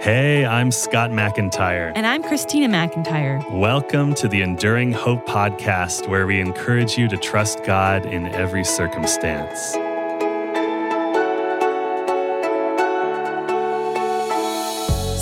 Hey, I'm Scott MacIntyre. And I'm Christina MacIntyre. Welcome to the Enduring Hope Podcast, where we encourage you to trust God in every circumstance.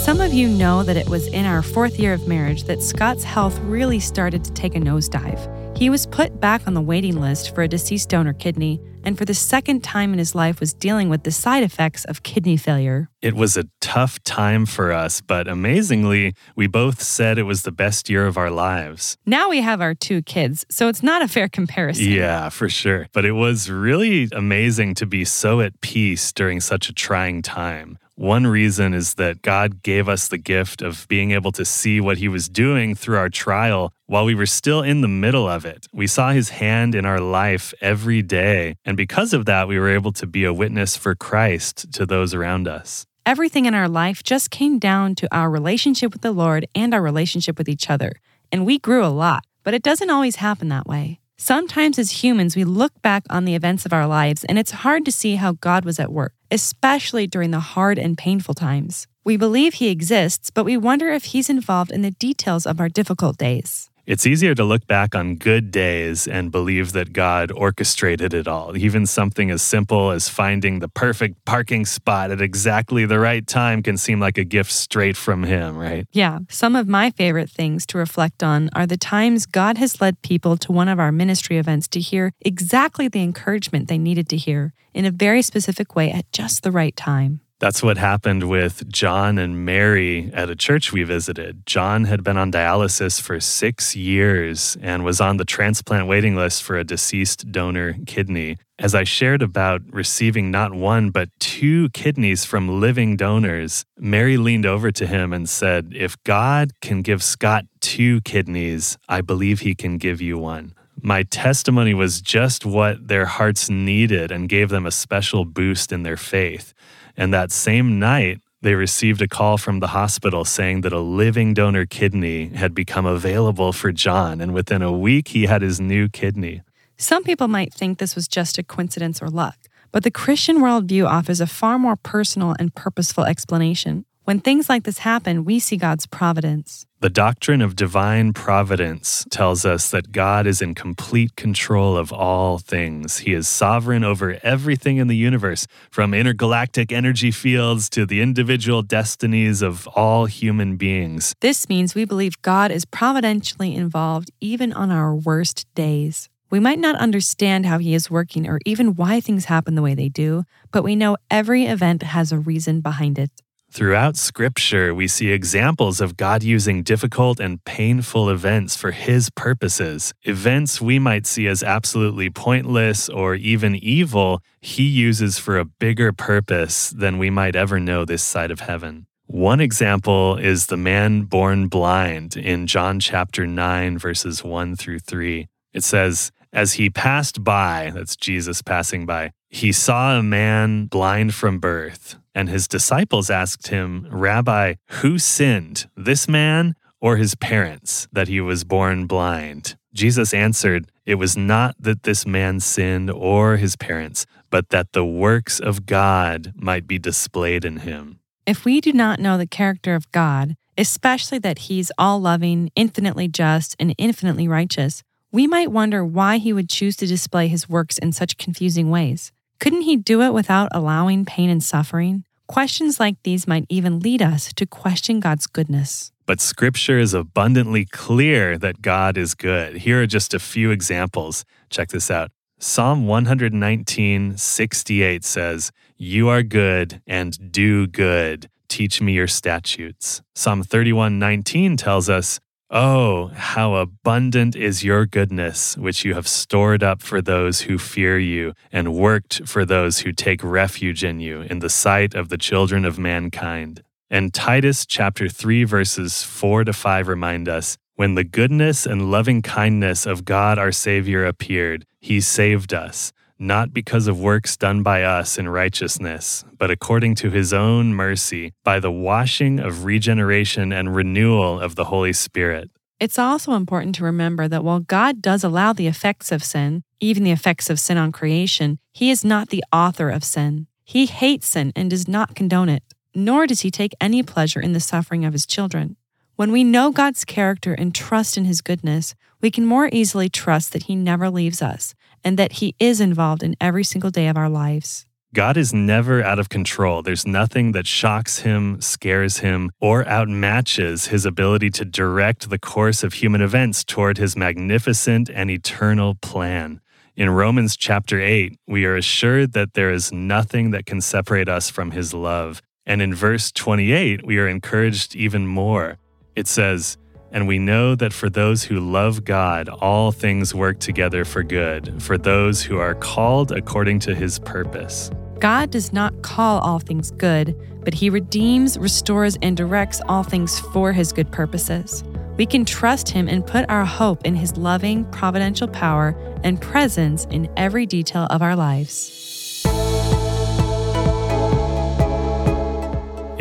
Some of you know that it was in our fourth year of marriage that Scott's health really started to take a nosedive. He was put back on the waiting list for a deceased donor kidney, and for the second time in his life was dealing with the side effects of kidney failure. It was a tough time for us, but amazingly, we both said it was the best year of our lives. Now we have our two kids, so it's not a fair comparison. Yeah, for sure. But it was really amazing to be so at peace during such a trying time. One reason is that God gave us the gift of being able to see what He was doing through our trial while we were still in the middle of it. We saw His hand in our life every day. And because of that, we were able to be a witness for Christ to those around us. Everything in our life just came down to our relationship with the Lord and our relationship with each other. And we grew a lot, but it doesn't always happen that way. Sometimes, as humans, we look back on the events of our lives and it's hard to see how God was at work, especially during the hard and painful times. We believe He exists, but we wonder if He's involved in the details of our difficult days. It's easier to look back on good days and believe that God orchestrated it all. Even something as simple as finding the perfect parking spot at exactly the right time can seem like a gift straight from Him, right? Yeah. Some of my favorite things to reflect on are the times God has led people to one of our ministry events to hear exactly the encouragement they needed to hear in a very specific way at just the right time. That's what happened with John and Mary at a church we visited. John had been on dialysis for six years and was on the transplant waiting list for a deceased donor kidney. As I shared about receiving not one, but two kidneys from living donors, Mary leaned over to him and said, If God can give Scott two kidneys, I believe he can give you one my testimony was just what their hearts needed and gave them a special boost in their faith. And that same night, they received a call from the hospital saying that a living donor kidney had become available for John. And within a week, he had his new kidney. Some people might think this was just a coincidence or luck, but the Christian worldview offers a far more personal and purposeful explanation. When things like this happen, we see God's providence. The doctrine of divine providence tells us that God is in complete control of all things. He is sovereign over everything in the universe, from intergalactic energy fields to the individual destinies of all human beings. This means we believe God is providentially involved even on our worst days. We might not understand how He is working or even why things happen the way they do, but we know every event has a reason behind it. Throughout Scripture, we see examples of God using difficult and painful events for His purposes. Events we might see as absolutely pointless or even evil, He uses for a bigger purpose than we might ever know this side of heaven. One example is the man born blind in John chapter 9, verses 1 through 3. It says, As he passed by, that's Jesus passing by, he saw a man blind from birth. And his disciples asked him, Rabbi, who sinned, this man or his parents, that he was born blind? Jesus answered, It was not that this man sinned or his parents, but that the works of God might be displayed in him. If we do not know the character of God, especially that he's all loving, infinitely just, and infinitely righteous, we might wonder why he would choose to display his works in such confusing ways. Couldn't he do it without allowing pain and suffering? Questions like these might even lead us to question God's goodness. But scripture is abundantly clear that God is good. Here are just a few examples. Check this out. Psalm 119, 68 says, You are good and do good. Teach me your statutes. Psalm 31, 19 tells us, Oh, how abundant is your goodness, which you have stored up for those who fear you, and worked for those who take refuge in you, in the sight of the children of mankind. And Titus chapter 3, verses 4 to 5 remind us when the goodness and loving kindness of God our Savior appeared, he saved us not because of works done by us in righteousness, but according to his own mercy, by the washing of regeneration and renewal of the Holy Spirit. It's also important to remember that while God does allow the effects of sin, even the effects of sin on creation, he is not the author of sin. He hates sin and does not condone it. nor does he take any pleasure in the suffering of his children. When we know God's character and trust in his goodness, we can more easily trust that he never leaves us and that he is involved in every single day of our lives. God is never out of control. There's nothing that shocks him, scares him, or outmatches his ability to direct the course of human events toward his magnificent and eternal plan. In Romans chapter 8, we are assured that there is nothing that can separate us from his love. And in verse 28, we are encouraged even more. It says, and we know that for those who love God, all things work together for good, for those who are called according to his purpose. God does not call all things good, but he redeems, restores, and directs all things for his good purposes. We can trust him and put our hope in his loving, providential power and presence in every detail of our lives.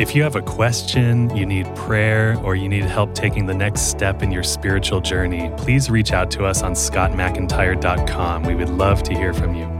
If you have a question, you need prayer, or you need help taking the next step in your spiritual journey, please reach out to us on scottmacintyre.com. We would love to hear from you.